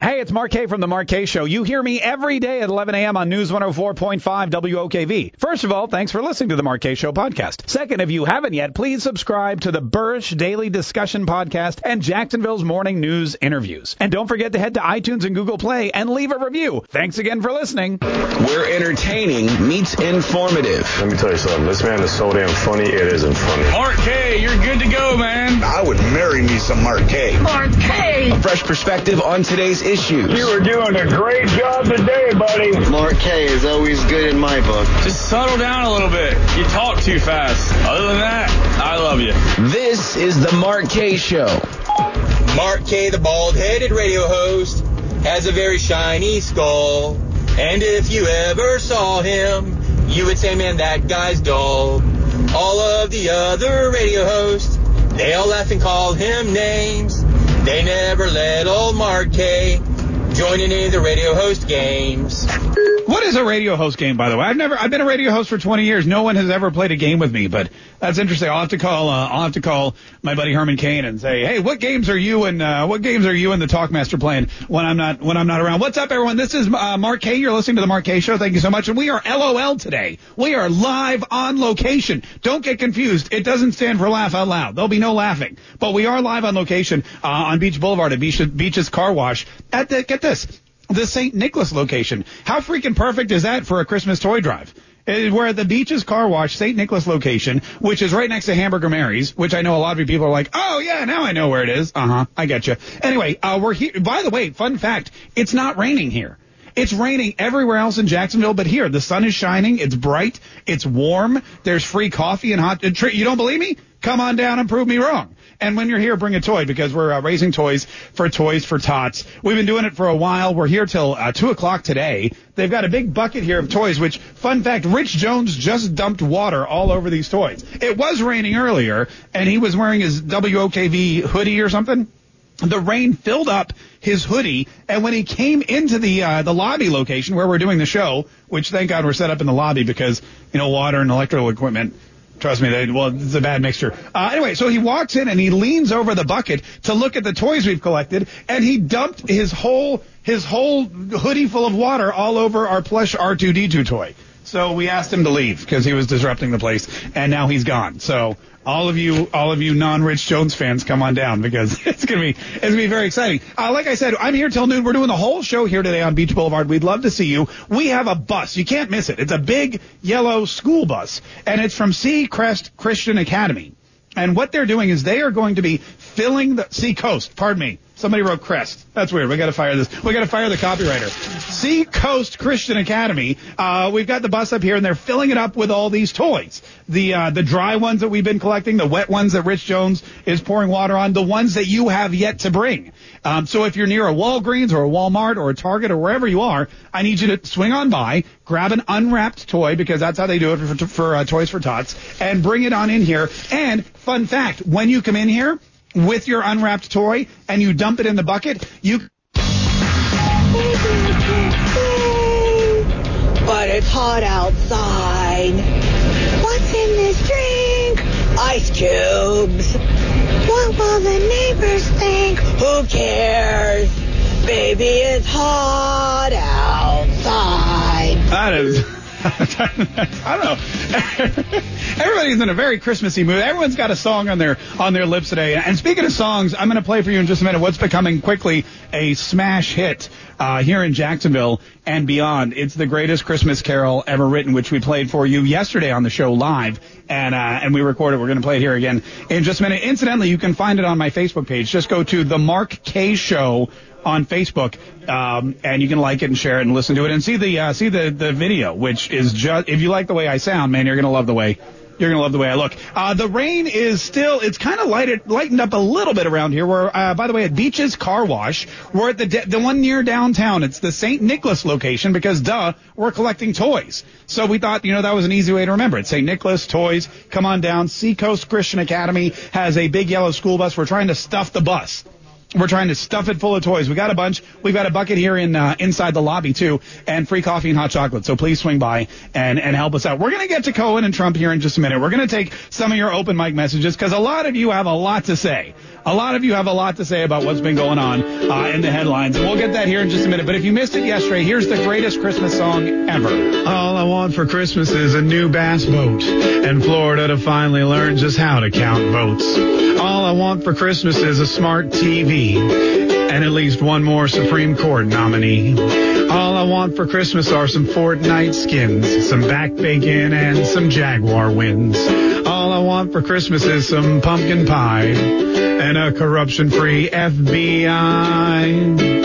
Hey, it's Mark Kaye from the Mark Kaye Show. You hear me every day at 11 a.m. on News 104.5 WOKV. First of all, thanks for listening to the Mark Kaye Show podcast. Second, if you haven't yet, please subscribe to the Burrish Daily Discussion podcast and Jacksonville's Morning News interviews. And don't forget to head to iTunes and Google Play and leave a review. Thanks again for listening. Where entertaining meets informative. Let me tell you something. This man is so damn funny, it isn't funny. Mark Kaye, you're good to go, man. I would marry me some Mark Kaye. Mark Kaye. A fresh perspective on today's issues. You are doing a great job today, buddy. Mark Kaye is always good in my book. Just settle down a little bit. You talk too fast. Other than that, I love you. This is the Mark Kaye Show. Mark Kaye, the bald-headed radio host, has a very shiny skull. And if you ever saw him, you would say, man, that guy's dull. All of the other radio hosts, they all laugh and call him names. They never let old Mark Kaye join any of the radio host games. What is a radio host game, by the way? I've never, I've been a radio host for 20 years. No one has ever played a game with me, but that's interesting. I'll have to call, uh, I'll have to call my buddy Herman Cain and say, hey, what games are you and, uh, what games are you and the Talkmaster playing when I'm not, when I'm not around? What's up, everyone? This is, uh, Mark Kaye. You're listening to the Mark Kaye Show. Thank you so much. And we are LOL today. We are live on location. Don't get confused. It doesn't stand for laugh out loud. There'll be no laughing, but we are live on location, uh, on Beach Boulevard at Beach, Beach's Car Wash at the, get this, the St. Nicholas location. How freaking perfect is that for a Christmas toy drive? We're at the Beaches Car Wash, St. Nicholas location, which is right next to Hamburger Mary's, which I know a lot of people are like, oh yeah, now I know where it is. Uh huh. I get you. Anyway, uh, we're here. By the way, fun fact: it's not raining here. It's raining everywhere else in Jacksonville, but here the sun is shining. It's bright. It's warm. There's free coffee and hot. You don't believe me? Come on down and prove me wrong. And when you're here, bring a toy because we're uh, raising toys for Toys for Tots. We've been doing it for a while. We're here till uh, 2 o'clock today. They've got a big bucket here of toys, which, fun fact, Rich Jones just dumped water all over these toys. It was raining earlier, and he was wearing his WOKV hoodie or something the rain filled up his hoodie, and when he came into the uh, the lobby location where we're doing the show, which thank God we're set up in the lobby because you know water and electrical equipment. Trust me, they, well, it's a bad mixture. Uh, anyway, so he walks in and he leans over the bucket to look at the toys we've collected, and he dumped his whole his whole hoodie full of water all over our plush R2D2 toy. So we asked him to leave because he was disrupting the place, and now he's gone. So all of you, all of you non-Rich Jones fans, come on down because it's gonna be it's gonna be very exciting. Uh, like I said, I'm here till noon. We're doing the whole show here today on Beach Boulevard. We'd love to see you. We have a bus. You can't miss it. It's a big yellow school bus, and it's from Seacrest Christian Academy. And what they're doing is they are going to be filling the Sea Coast. Pardon me. Somebody wrote Crest. That's weird. We got to fire this. We got to fire the copywriter. Sea Coast Christian Academy. Uh, we've got the bus up here, and they're filling it up with all these toys. The uh, the dry ones that we've been collecting, the wet ones that Rich Jones is pouring water on, the ones that you have yet to bring. Um, so if you're near a Walgreens or a Walmart or a Target or wherever you are, I need you to swing on by, grab an unwrapped toy because that's how they do it for, for uh, Toys for Tots, and bring it on in here. And fun fact, when you come in here with your unwrapped toy and you dump it in the bucket, you. But it's hot outside. What's in this drink? Ice cubes. What will the neighbors think? Who cares? Baby, it's hot outside. That is. I don't know. Everybody's in a very Christmassy mood. Everyone's got a song on their on their lips today. And speaking of songs, I'm going to play for you in just a minute what's becoming quickly a smash hit uh, here in Jacksonville and beyond. It's the greatest Christmas carol ever written, which we played for you yesterday on the show live, and uh, and we recorded. We're going to play it here again in just a minute. Incidentally, you can find it on my Facebook page. Just go to the Mark Kaye Show on Facebook, um, and you can like it and share it and listen to it and see the uh, see the the video, which is just if you like the way I sound, man, you're gonna love the way You're gonna love the way I look. Uh, the rain is still, it's kind of lighted, lightened up a little bit around here. We're, uh, by the way, at Beaches Car Wash. We're at the, de- the one near downtown. It's the St. Nicholas location because duh, we're collecting toys. So we thought, you know, that was an easy way to remember it. St. Nicholas, toys, come on down. Seacoast Christian Academy has a big yellow school bus. We're trying to stuff the bus. We're trying to stuff it full of toys. We got a bunch. We've got a bucket here in uh, inside the lobby too, and free coffee and hot chocolate. So please swing by and and help us out. We're gonna get to Cohen and Trump here in just a minute. We're gonna take some of your open mic messages because a lot of you have a lot to say. A lot of you have a lot to say about what's been going on uh, in the headlines, we'll get that here in just a minute. But if you missed it yesterday, here's the greatest Christmas song ever. All I want for Christmas is a new bass boat, and Florida to finally learn just how to count votes. All I want for Christmas is a smart TV and at least one more Supreme Court nominee. All I want for Christmas are some Fortnite skins, some back bacon, and some Jaguar wins. All I want for Christmas is some pumpkin pie and a corruption-free FBI.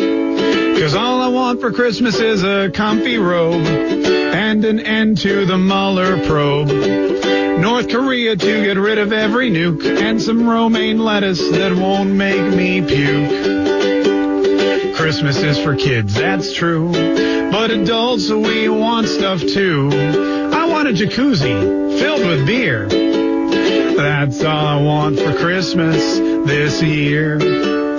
Want for Christmas is a comfy robe and an end to the Mueller probe. North Korea to get rid of every nuke and some romaine lettuce that won't make me puke. Christmas is for kids, that's true. But adults, we want stuff too. I want a jacuzzi filled with beer. That's all I want for Christmas this year.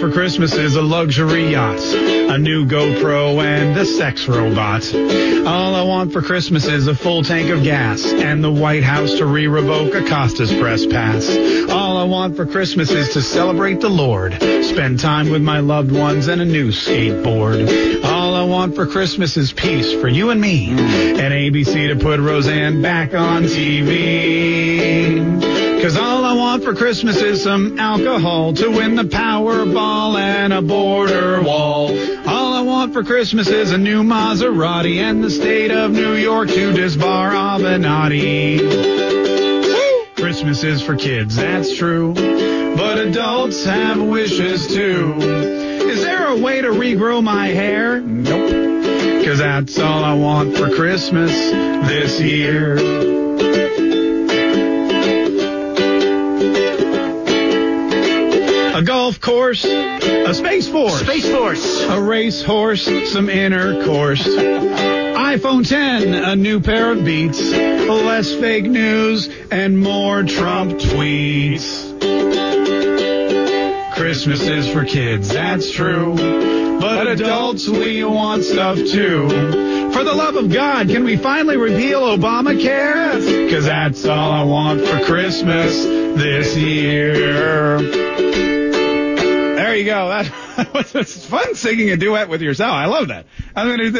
For Christmas is a luxury yacht, a new GoPro, and a sex robot. All I want for Christmas is a full tank of gas and the White House to re-revoke Acosta's press pass. All I want for Christmas is to celebrate the Lord, spend time with my loved ones and a new skateboard. All I want for Christmas is peace for you and me, and ABC to put Roseanne back on TV. Cause all I want for Christmas is some alcohol to win the Powerball and a border wall. All I want for Christmas is a new Maserati and the state of New York to disbar Avenatti. Christmas is for kids, that's true. But adults have wishes too. Is there a way to regrow my hair? Nope. Cause that's all I want for Christmas this year. Golf course, a space force, Space Force. a race horse, some intercourse. iPhone 10, a new pair of beats, less fake news, and more Trump tweets. Christmas is for kids, that's true. But adults, we want stuff too. For the love of God, can we finally repeal Obamacare? Cause that's all I want for Christmas this year. You go. That was it's fun singing a duet with yourself. I love that. I'm going to do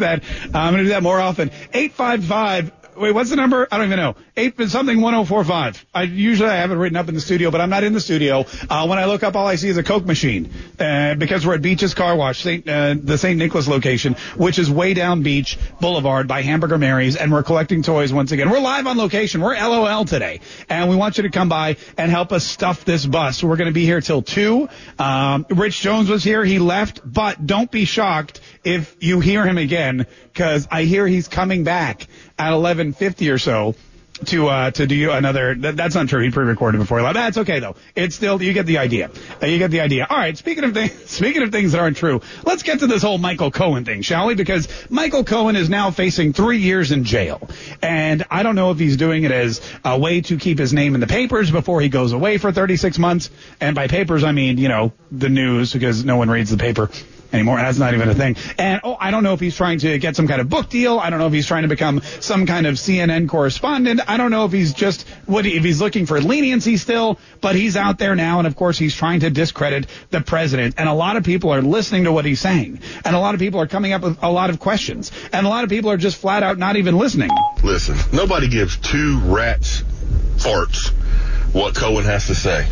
that. I'm going to do that. More often. Eight five five. Wait, what's the number? I don't even know. Eight something one zero four five. I usually I have it written up in the studio, but I'm not in the studio. Uh, when I look up, all I see is a Coke machine uh, because we're at Beaches Car Wash, Saint, uh, the St. Nicholas location, which is way down Beach Boulevard by Hamburger Mary's, and we're collecting toys once again. We're live on location. We're LOL today, and we want you to come by and help us stuff this bus. We're going to be here till two. Um, Rich Jones was here. He left, but don't be shocked if you hear him again because I hear he's coming back at 11:50 or so to uh to do another that, that's not true. He pre-recorded before he left. That's okay though. It's still you get the idea. Uh, you get the idea. All right speaking of things speaking of things that aren't true let's get to this whole michael cohen thing shall we? Because michael cohen is now facing three years in jail. And i don't know if he's doing it as a way to keep his name in the papers before he goes away for 36 months. And by papers i mean you know the news because no one reads the paper anymore. That's not even a thing. And oh, I don't know if he's trying to get some kind of book deal. I don't know if he's trying to become some kind of CNN correspondent. I don't know if he's just what if he's looking for leniency still. But he's out there now, and of course he's trying to discredit the president. And a lot of people are listening to what he's saying, and a lot of people are coming up with a lot of questions, and a lot of people are just flat out not even listening. Listen, nobody gives two rats farts what Cohen has to say.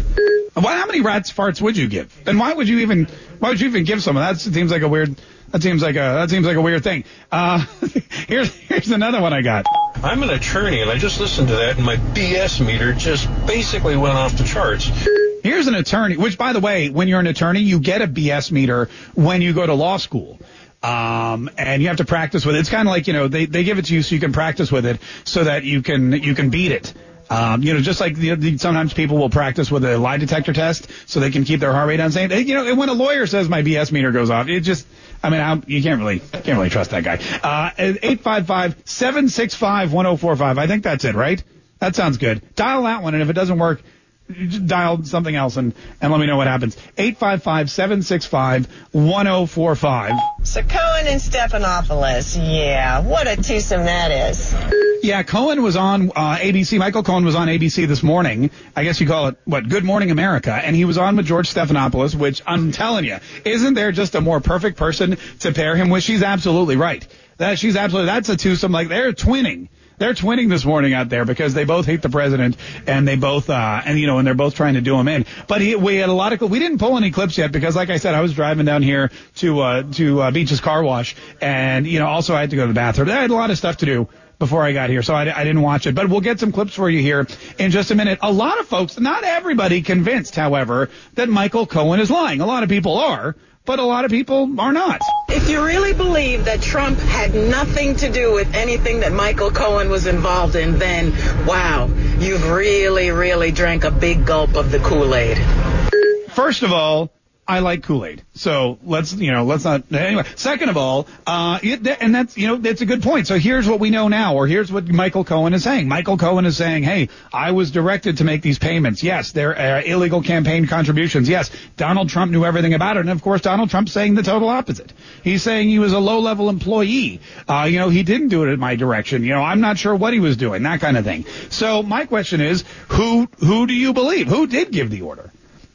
Well, how many rats farts would you give? And why would you even why would you even give someone? That seems like a weird that seems like a that seems like a weird thing. Uh, here's here's another one I got. I'm an attorney, and I just listened to that, and my BS meter just basically went off the charts. Here's an attorney, which by the way, when you're an attorney, you get a BS meter when you go to law school. Um, and you have to practice with it. It's kind of like, you know, they, they give it to you so you can practice with it so that you can, you can beat it. Um, you know, just like the, the, sometimes people will practice with a lie detector test so they can keep their heart rate on. Saying, you know, when a lawyer says my BS meter goes off, it just, I mean, I'm, you can't really, can't really trust that guy. Uh, 855-765-1045. I think that's it, right? That sounds good. Dial that one, and if it doesn't work, dial something else and, and let me know what happens. 855-765-1045. So Cohen and Stephanopoulos, yeah, what a twosome that is. Yeah, Cohen was on uh, ABC. Michael Cohen was on ABC this morning. I guess you call it, what, Good Morning America. And he was on with George Stephanopoulos, which I'm telling you, isn't there just a more perfect person to pair him with? She's absolutely right. That She's absolutely, that's a twosome, like they're twinning they're twinning this morning out there because they both hate the president and they both uh and you know and they're both trying to do him in. But he, we had a lot of we didn't pull any clips yet because like I said I was driving down here to uh to uh, Beach's car wash and you know also I had to go to the bathroom. I had a lot of stuff to do before I got here, so I, I, didn't watch it. But we'll get some clips for you here in just a minute. A lot of folks, not everybody, convinced, however, that Michael Cohen is lying. A lot of people are, but a lot of people are not. If you really believe that Trump had nothing to do with anything that Michael Cohen was involved in, then wow, you've really, really drank a big gulp of the Kool Aid. First of all, I like Kool-Aid. So let's, you know, let's not, anyway. Second of all, uh, it, and that's, you know, that's a good point. So here's what we know now, or here's what Michael Cohen is saying. Michael Cohen is saying, hey, I was directed to make these payments. Yes, they're uh, illegal campaign contributions. Yes, Donald Trump knew everything about it. And of course, Donald Trump's saying the total opposite. He's saying he was a low-level employee. Uh, you know, he didn't do it in my direction. You know, I'm not sure what he was doing, that kind of thing. So my question is, who, who do you believe? Who did give the order?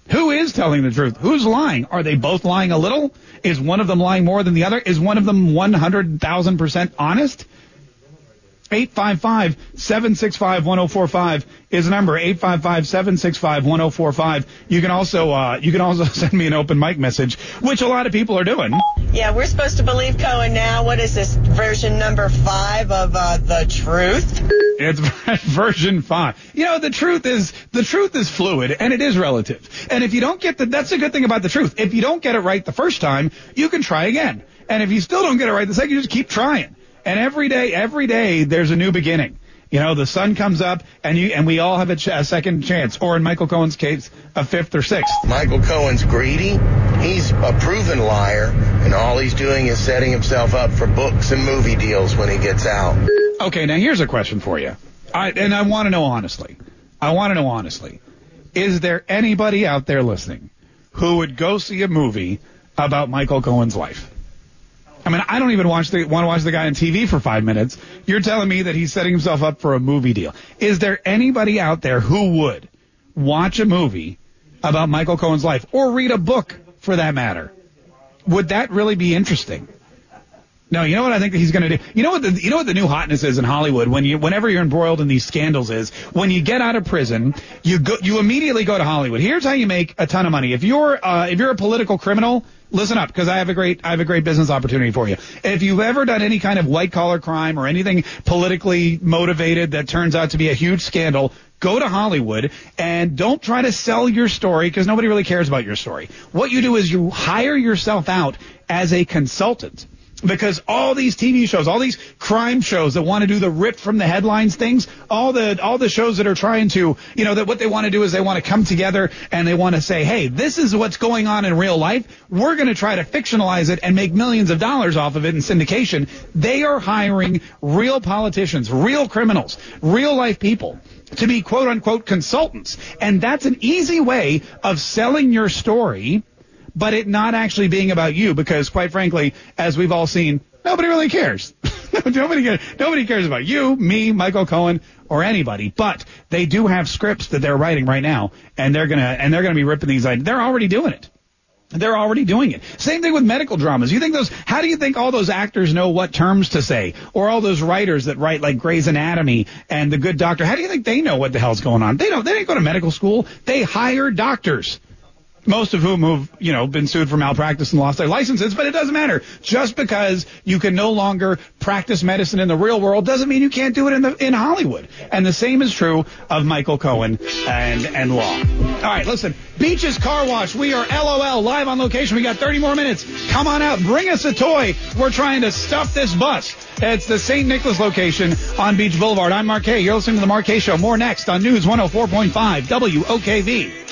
Who is telling the truth? Who's lying? Are they both lying a little? Is one of them lying more than the other? Is one of them 100,000% honest? 855-765-1045 is the number. 855-765-1045. You can also, uh, you can also send me an open mic message, which a lot of people are doing. Yeah, we're supposed to believe Cohen now. What is this, version number five of, uh, The Truth? It's version five. You know, the truth is, the truth is fluid and it is relative. And if you don't get the, that's the good thing about the truth. If you don't get it right the first time, you can try again. And if you still don't get it right the second, you just keep trying. And every day, every day, there's a new beginning. You know, the sun comes up, and you and we all have a, ch- a, second chance, or in Michael Cohen's case, a fifth or sixth. Michael Cohen's greedy. He's a proven liar, and all he's doing is setting himself up for books and movie deals when he gets out. Okay, now here's a question for you, I, and I want to know honestly. I want to know honestly. Is there anybody out there listening who would go see a movie about Michael Cohen's life? I mean, I don't even watch the, want to watch the guy on TV for five minutes. You're telling me that he's setting himself up for a movie deal. Is there anybody out there who would watch a movie about Michael Cohen's life or read a book for that matter? Would that really be interesting? No, you know what I think that he's going to do. You know what the you know what the new hotness is in Hollywood when you whenever you're embroiled in these scandals is when you get out of prison you go you immediately go to Hollywood. Here's how you make a ton of money. If you're uh, if you're a political criminal, listen up because I have a great I have a great business opportunity for you. If you've ever done any kind of white collar crime or anything politically motivated that turns out to be a huge scandal, go to Hollywood and don't try to sell your story because nobody really cares about your story. What you do is you hire yourself out as a consultant because all these TV shows, all these crime shows that want to do the rip from the headlines things, all the all the shows that are trying to, you know, that what they want to do is they want to come together and they want to say, "Hey, this is what's going on in real life. We're going to try to fictionalize it and make millions of dollars off of it in syndication." They are hiring real politicians, real criminals, real life people to be quote unquote consultants. And that's an easy way of selling your story but it not actually being about you because quite frankly, as we've all seen, nobody really cares. nobody cares. Nobody cares about you, me, Michael Cohen, or anybody. But they do have scripts that they're writing right now, and they're gonna and they're gonna be ripping these. They're already doing it. They're already doing it. Same thing with medical dramas. You think those, how do you think all those actors know what terms to say? Or all those writers that write like Grey's Anatomy and The Good Doctor, how do you think they know what the hell's going on? They don't, they didn't go to medical school. They hire doctors most of whom have, you know, been sued for malpractice and lost their licenses, but it doesn't matter. Just because you can no longer practice medicine in the real world doesn't mean you can't do it in the in Hollywood. And the same is true of Michael Cohen and and law. All right, listen, Beaches Car Wash. We are LOL live on location. We got 30 more minutes. Come on out, bring us a toy. We're trying to stuff this bus. It's the St. Nicholas location on Beach Boulevard. I'm Kaye. You're listening to the Kaye Show. More next on News 104.5 WOKV.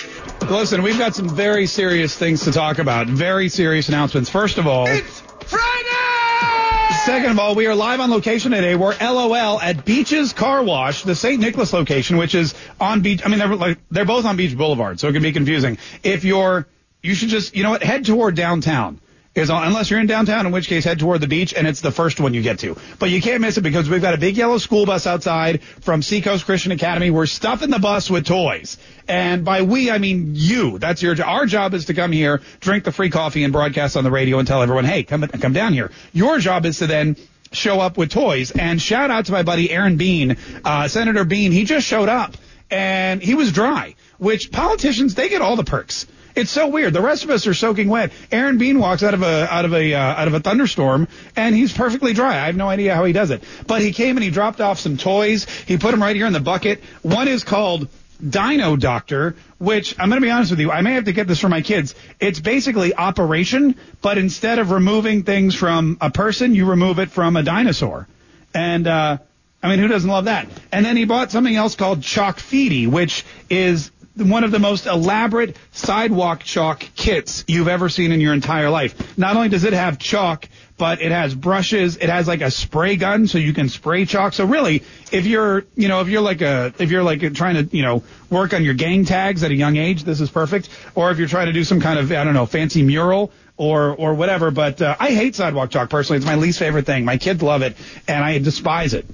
Listen, we've got some very serious things to talk about. Very serious announcements. First of all, it's Friday! Second of all, we are live on location today. We're LOL at Beaches Car Wash, the St. Nicholas location, which is on Beach. I mean, they're like they're both on Beach Boulevard, so it can be confusing. If you're, you should just, you know what, head toward downtown is on, unless you're in downtown, in which case head toward the beach and it's the first one you get to. But you can't miss it because we've got a big yellow school bus outside from Seacoast Christian Academy. We're stuffing the bus with toys. And by we, I mean you. That's your job. Our job is to come here, drink the free coffee and broadcast on the radio and tell everyone, hey, come, come down here. Your job is to then show up with toys. And shout out to my buddy Aaron Bean, uh, Senator Bean. He just showed up and he was dry, which politicians, they get all the perks. It's so weird. The rest of us are soaking wet. Aaron Bean walks out of a out of a uh, out of a thunderstorm and he's perfectly dry. I have no idea how he does it. But he came and he dropped off some toys. He put them right here in the bucket. One is called Dino Doctor, which I'm going to be honest with you, I may have to get this for my kids. It's basically Operation, but instead of removing things from a person, you remove it from a dinosaur. And uh I mean, who doesn't love that? And then he bought something else called Chalk Feedy, which is one of the most elaborate sidewalk chalk kits you've ever seen in your entire life. Not only does it have chalk, but it has brushes. It has like a spray gun, so you can spray chalk. So really, if you're, you know, if you're like a, if you're like trying to, you know, work on your gang tags at a young age, this is perfect. Or if you're trying to do some kind of, I don't know, fancy mural or or whatever. But uh, I hate sidewalk chalk personally. It's my least favorite thing. My kids love it, and I despise it.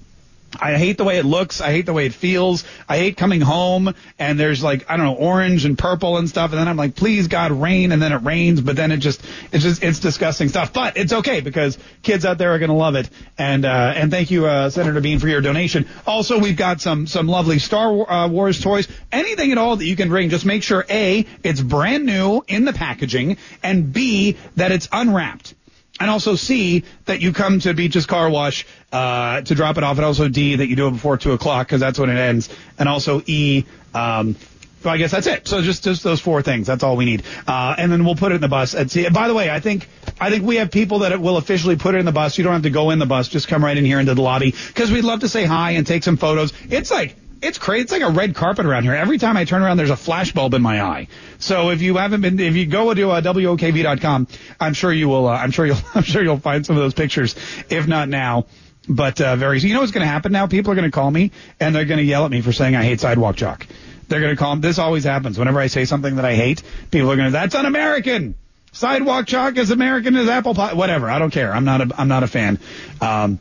I hate the way it looks. I hate the way it feels. I hate coming home and there's like, I don't know, orange and purple and stuff. And then I'm like, please God, rain. And then it rains, but then it just, it's just, it's disgusting stuff. But it's okay because kids out there are going to love it. And, uh, and thank you, uh, Senator Bean for your donation. Also, we've got some, some lovely Star uh, Wars toys. Anything at all that you can bring, just make sure A, it's brand new in the packaging and B, that it's unwrapped and also C that you come to Beach's Car Wash uh, to drop it off, and also D that you do it before two o'clock because that's when it ends, and also E. Um, well, I guess that's it. So just just those four things. That's all we need, uh, and then we'll put it in the bus. And see. By the way, I think I think we have people that will officially put it in the bus. You don't have to go in the bus. Just come right in here into the lobby because we'd love to say hi and take some photos. It's like it's crazy. It's like a red carpet around here. Every time I turn around, there's a flashbulb in my eye. So if you haven't been, if you go to uh, wokv.com, I'm sure you will. Uh, I'm sure you'll. I'm sure you'll find some of those pictures. If not now, but uh, very. You know what's going to happen now? People are going to call me and they're going to yell at me for saying I hate sidewalk chalk. They're going to call. This always happens. Whenever I say something that I hate, people are going to. That's un-American. Sidewalk chalk is American as apple pie. Whatever. I don't care. I'm not a. I'm not a fan. Um,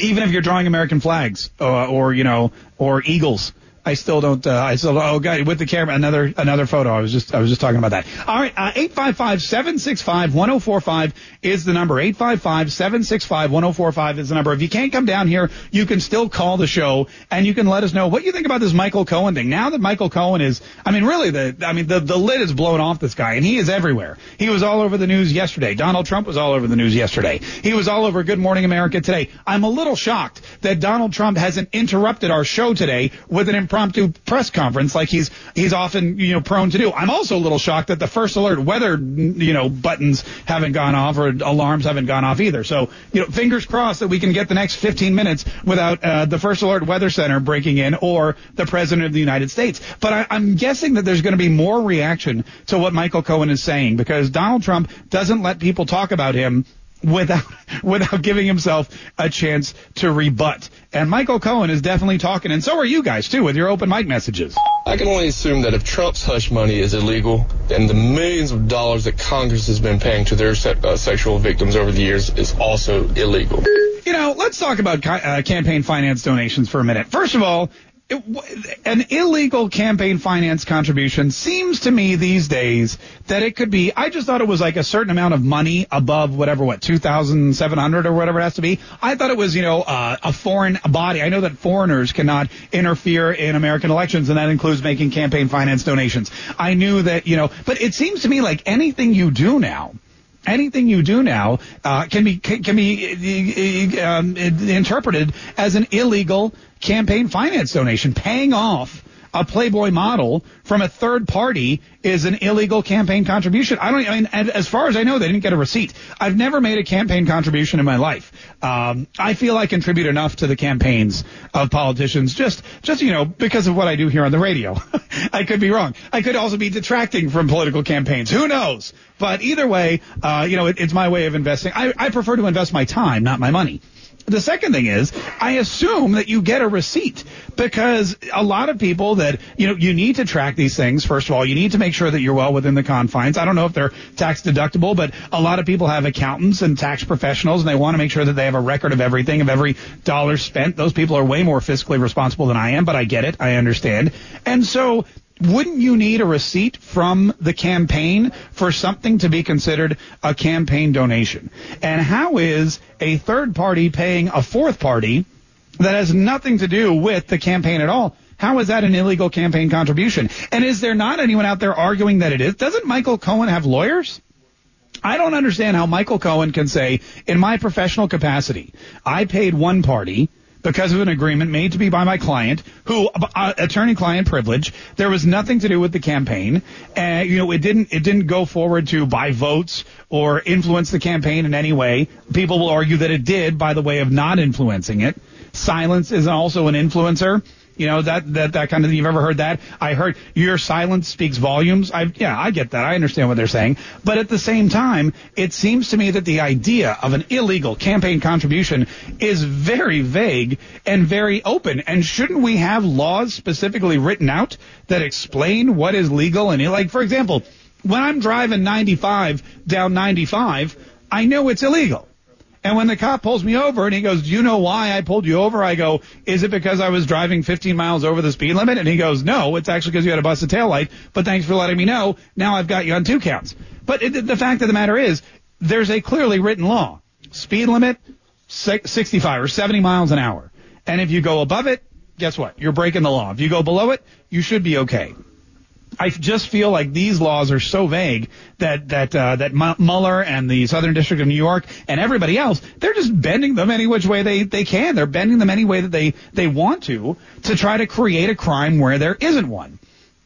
even if you're drawing American flags uh, or you know or eagles. I still don't. Uh, I still. Oh, God, with the camera, another another photo. I was just I was just talking about that. All right, uh, eight five five seven six five one zero four five is the number. Eight five five seven six five one zero four five is the number. If you can't come down here, you can still call the show and you can let us know what you think about this Michael Cohen thing. Now that Michael Cohen is, I mean, really the, I mean, the the lid is blown off this guy, and he is everywhere. He was all over the news yesterday. Donald Trump was all over the news yesterday. He was all over Good Morning America today. I'm a little shocked that Donald Trump hasn't interrupted our show today with an impromptu press conference like he's he's often you know prone to do. I'm also a little shocked that the first alert weather you know buttons haven't gone off or alarms haven't gone off either. So you know fingers crossed that we can get the next 15 minutes without uh, the first alert weather center breaking in or the president of the United States. But I, I'm guessing that there's going to be more reaction to what Michael Cohen is saying because Donald Trump doesn't let people talk about him without without giving himself a chance to rebut. And Michael Cohen is definitely talking, and so are you guys too with your open mic messages. I can only assume that if Trump's hush money is illegal, then the millions of dollars that Congress has been paying to their se- uh, sexual victims over the years is also illegal. You know, let's talk about uh, campaign finance donations for a minute. First of all, it, an illegal campaign finance contribution seems to me these days that it could be. I just thought it was like a certain amount of money above whatever, what two thousand seven hundred or whatever it has to be. I thought it was, you know, uh, a foreign body. I know that foreigners cannot interfere in American elections, and that includes making campaign finance donations. I knew that, you know, but it seems to me like anything you do now anything you do now uh, can be can be um, interpreted as an illegal campaign finance donation, paying off a Playboy model from a third party is an illegal campaign contribution. I don't. I mean, as far as I know, they didn't get a receipt. I've never made a campaign contribution in my life. Um, I feel I contribute enough to the campaigns of politicians, just just you know because of what I do here on the radio. I could be wrong. I could also be detracting from political campaigns. Who knows? But either way, uh, you know, it, it's my way of investing. I, I prefer to invest my time, not my money. The second thing is, I assume that you get a receipt because a lot of people that, you know, you need to track these things. First of all, you need to make sure that you're well within the confines. I don't know if they're tax deductible, but a lot of people have accountants and tax professionals and they want to make sure that they have a record of everything, of every dollar spent. Those people are way more fiscally responsible than I am, but I get it. I understand. And so wouldn't you need a receipt from the campaign for something to be considered a campaign donation? And how is a third party paying a fourth party that has nothing to do with the campaign at all? How is that an illegal campaign contribution? And is there not anyone out there arguing that it is? Doesn't Michael Cohen have lawyers? I don't understand how Michael Cohen can say, in my professional capacity, I paid one party because of an agreement made to me by my client, who uh, attorney-client privilege. There was nothing to do with the campaign, and you know it didn't it didn't go forward to buy votes or influence the campaign in any way. People will argue that it did by the way of not influencing it. Silence is also an influencer. You know that that that kind of thing. You've ever heard that? I heard your silence speaks volumes. I yeah, I get that. I understand what they're saying. But at the same time, it seems to me that the idea of an illegal campaign contribution is very vague and very open. And shouldn't we have laws specifically written out that explain what is legal and like, for example, when I'm driving 95 down 95, I know it's illegal. And when the cop pulls me over and he goes, do you know why I pulled you over? I go, is it because I was driving 15 miles over the speed limit? And he goes, no, it's actually because you had a busted tail light, but thanks for letting me know. Now I've got you on two counts. But it, the fact of the matter is, there's a clearly written law. Speed limit, 65 or 70 miles an hour. And if you go above it, guess what? You're breaking the law. If you go below it, you should be okay. I just feel like these laws are so vague that that uh, that Mueller and the Southern District of New York and everybody else, they're just bending them any which way they, they can. They're bending them any way that they, they want to to try to create a crime where there isn't one.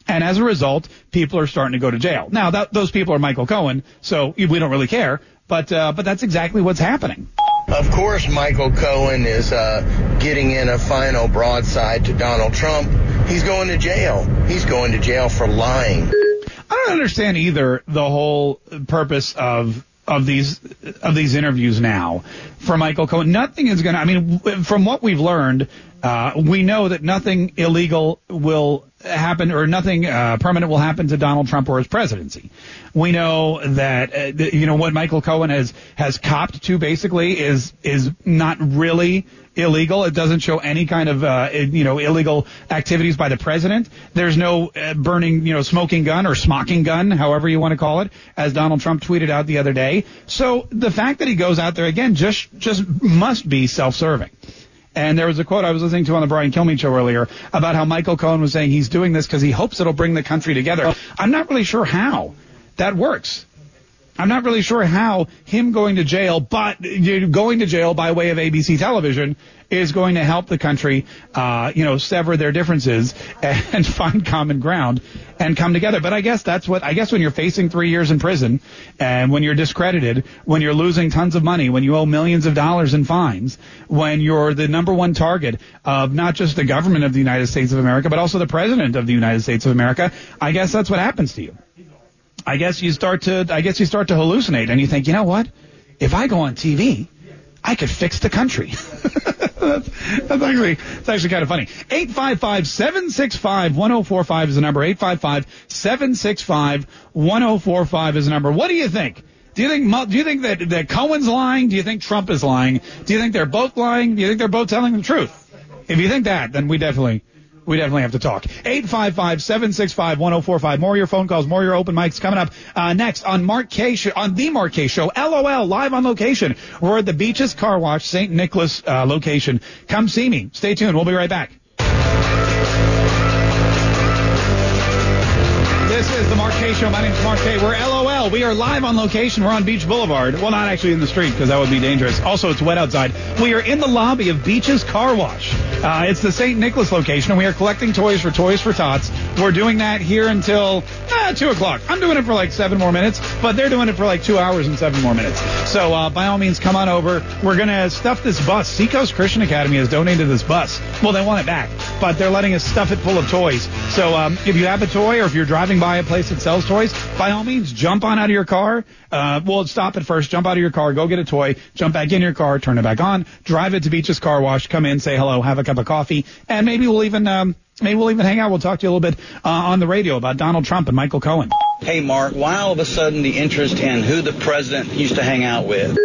And as a result, people are starting to go to jail. Now, that, those people are Michael Cohen, so we don't really care. But uh, but that's exactly what's happening. Of course, Michael Cohen is uh, getting in a final broadside to Donald Trump. He's going to jail. He's going to jail for lying. I don't understand either the whole purpose of of these of these interviews now for Michael Cohen. Nothing is going to. I mean, from what we've learned, uh, we know that nothing illegal will happen or nothing uh, permanent will happen to Donald Trump or his presidency. We know that uh, you know what Michael Cohen has has copped to basically is is not really illegal. It doesn't show any kind of uh, you know illegal activities by the president. There's no uh, burning you know smoking gun or smocking gun, however you want to call it, as Donald Trump tweeted out the other day. So the fact that he goes out there again just just must be self-serving. And there was a quote I was listening to on the Brian Kilmeade show earlier about how Michael Cohen was saying he's doing this because he hopes it'll bring the country together. Oh. I'm not really sure how that works. I'm not really sure how him going to jail, but going to jail by way of ABC television is going to help the country, uh, you know, sever their differences and find common ground and come together. But I guess that's what, I guess when you're facing three years in prison and when you're discredited, when you're losing tons of money, when you owe millions of dollars in fines, when you're the number one target of not just the government of the United States of America, but also the president of the United States of America, I guess that's what happens to you. I guess you start to, I guess you start to hallucinate and you think, you know what? If I go on TV, I could fix the country. that's, that's, actually that's actually kind of funny. 855-765-1045 is the number. 855-765-1045 is the number. What do you think? Do you think do you think that that Cohen's lying? Do you think Trump is lying? Do you think they're both lying? Do you think they're both telling the truth? If you think that, then we definitely we definitely have to talk. 855-765-1045. More of your phone calls, more of your open mics coming up uh, next on Mark Kaye Show, on the Mark Kaye Show, LOL, live on location. We're at the Beaches Car Wash, St. Nicholas uh, location. Come see me. Stay tuned. We'll be right back. This is the Mark Kaye Show. My name's Mark Kaye. We're LOL. We are live on location. We're on Beach Boulevard. Well, not actually in the street because that would be dangerous. Also, it's wet outside. We are in the lobby of Beach's Car Wash. Uh, it's the St. Nicholas location, and we are collecting toys for Toys for Tots. We're doing that here until uh, 2 o'clock. I'm doing it for like seven more minutes, but they're doing it for like two hours and seven more minutes. So uh, by all means, come on over. We're going to stuff this bus. Seacoast Christian Academy has donated this bus. Well, they want it back, but they're letting us stuff it full of toys. So um, if you have a toy or if you're driving by a place that sells toys, by all means, jump on out of your car. Uh, well, stop it first. Jump out of your car. Go get a toy. Jump back in your car. Turn it back on. Drive it to Beach's Car Wash. Come in, say hello, have a cup of coffee, and maybe we'll even um, maybe we'll even hang out. We'll talk to you a little bit uh, on the radio about Donald Trump and Michael Cohen. Hey, Mark, why all of a sudden the interest in who the president used to hang out with?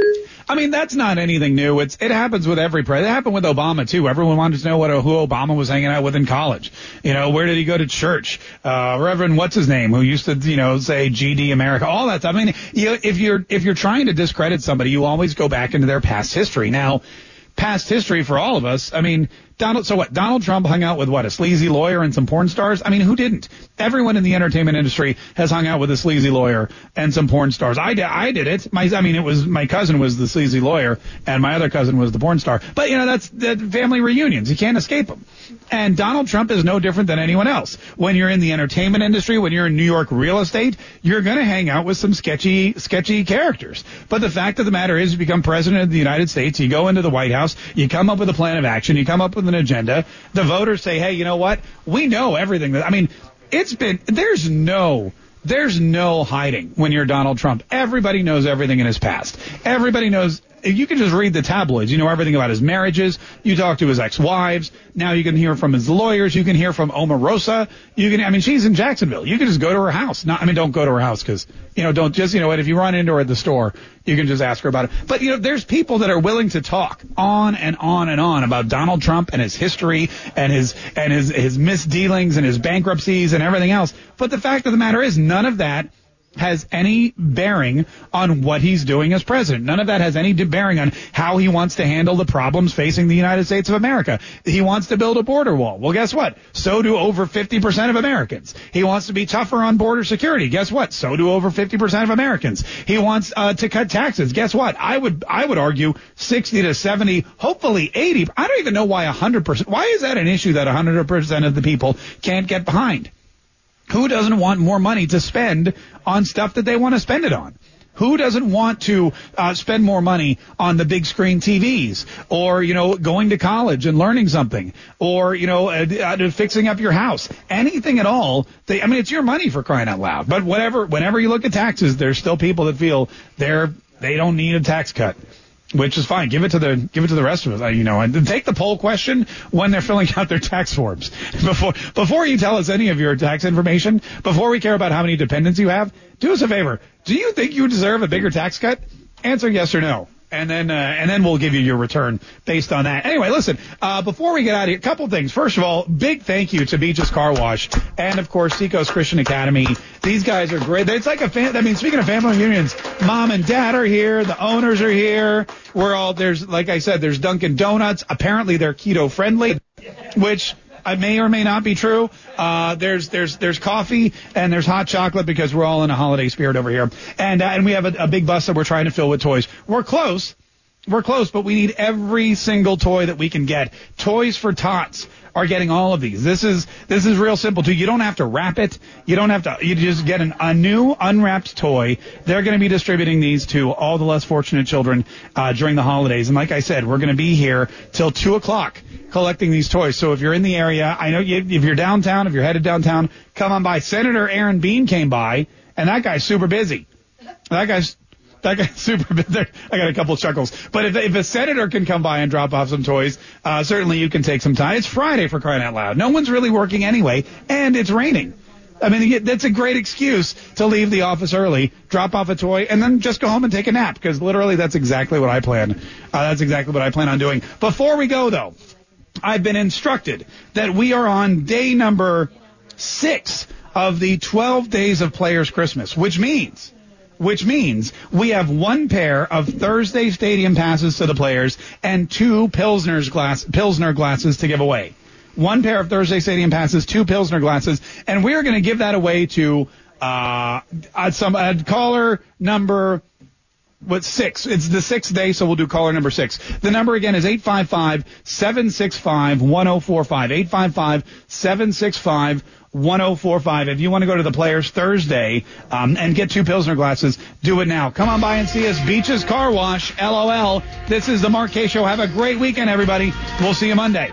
I mean, that's not anything new. It's it happens with every president. It happened with Obama too. Everyone wanted to know what who Obama was hanging out with in college. You know, where did he go to church? Uh, Reverend what's his name, who used to you know say GD America, all that stuff. I mean, you, if you're if you're trying to discredit somebody, you always go back into their past history. Now, past history for all of us. I mean, Donald, so what? Donald Trump hung out with what? A sleazy lawyer and some porn stars? I mean, who didn't? Everyone in the entertainment industry has hung out with a sleazy lawyer and some porn stars. I did, I did it. My, I mean, it was, my cousin was the sleazy lawyer and my other cousin was the porn star. But, you know, that's, the family reunions. You can't escape them. And Donald Trump is no different than anyone else. When you're in the entertainment industry, when you're in New York real estate, you're going to hang out with some sketchy, sketchy characters. But the fact of the matter is, you become president of the United States, you go into the White House, you come up with a plan of action, you come up with an agenda. The voters say, hey, you know what? We know everything I mean, it's been, there's no, there's no hiding when you're Donald Trump. Everybody knows everything in his past. Everybody knows you can just read the tabloids. You know everything about his marriages. You talk to his ex-wives. Now you can hear from his lawyers. You can hear from Omarosa. You can, I mean, she's in Jacksonville. You can just go to her house. Not, I mean, don't go to her house because, you know, don't just, you know what, if you run into her at the store, you can just ask her about it. But, you know, there's people that are willing to talk on and on and on about Donald Trump and his history and his, and his, his misdealings and his bankruptcies and everything else. But the fact of the matter is none of that has any bearing on what he's doing as president. None of that has any bearing on how he wants to handle the problems facing the United States of America. He wants to build a border wall. Well, guess what? So do over 50% of Americans. He wants to be tougher on border security. Guess what? So do over 50% of Americans. He wants uh, to cut taxes. Guess what? I would I would argue 60 to 70, hopefully 80. I don't even know why 100%. Why is that an issue that 100% of the people can't get behind? Who doesn't want more money to spend on stuff that they want to spend it on? Who doesn't want to uh, spend more money on the big screen TVs or, you know, going to college and learning something or, you know, uh, uh, fixing up your house? Anything at all. They, I mean, it's your money for crying out loud. But whatever, whenever you look at taxes, there's still people that feel they're, they don't need a tax cut which is fine. Give it to the give it to the rest of us. You know, and take the poll question when they're filling out their tax forms before before you tell us any of your tax information. Before we care about how many dependents you have, do us a favor. Do you think you deserve a bigger tax cut? Answer yes or no and then uh, and then we'll give you your return based on that. Anyway, listen. Uh, before we get out of here, a couple things. First of all, big thank you to Beaches Car Wash and of course Seacoast Christian Academy. These guys are great. It's like a fan. I mean, speaking of family reunions, mom and dad are here. The owners are here. We're all there's like I said, there's Dunkin' Donuts. Apparently they're keto friendly, which it may or may not be true. Uh, there's there's there's coffee and there's hot chocolate because we're all in a holiday spirit over here, and uh, and we have a, a big bus that we're trying to fill with toys. We're close. We're close, but we need every single toy that we can get. Toys for Tots are getting all of these. This is this is real simple too. You don't have to wrap it. You don't have to. You just get an, a new unwrapped toy. They're going to be distributing these to all the less fortunate children uh, during the holidays. And like I said, we're going to be here till two o'clock collecting these toys. So if you're in the area, I know you, if you're downtown, if you're headed downtown, come on by. Senator Aaron Bean came by, and that guy's super busy. That guy's that guy's super busy. I got a couple chuckles. But if, if a senator can come by and drop off some toys, uh, certainly you can take some time. It's Friday for crying out loud. No one's really working anyway, and it's raining. I mean, that's a great excuse to leave the office early, drop off a toy, and then just go home and take a nap. Because literally, that's exactly what I plan. Uh, that's exactly what I plan on doing. Before we go, though, I've been instructed that we are on day number six of the 12 days of Players Christmas, which means which means we have one pair of Thursday stadium passes to the players and two Pilsner's glass Pilsner glasses to give away. One pair of Thursday stadium passes, two Pilsner glasses, and we are going to give that away to Uh, some at caller number what six? It's the sixth day, so we'll do caller number six. The number again is 855-765-1045. 855-765-1045. If you want to go to the Players Thursday um, and get two Pilsner glasses, do it now. Come on by and see us. Beaches Car Wash, LOL. This is the Kaye Show. Have a great weekend, everybody. We'll see you Monday.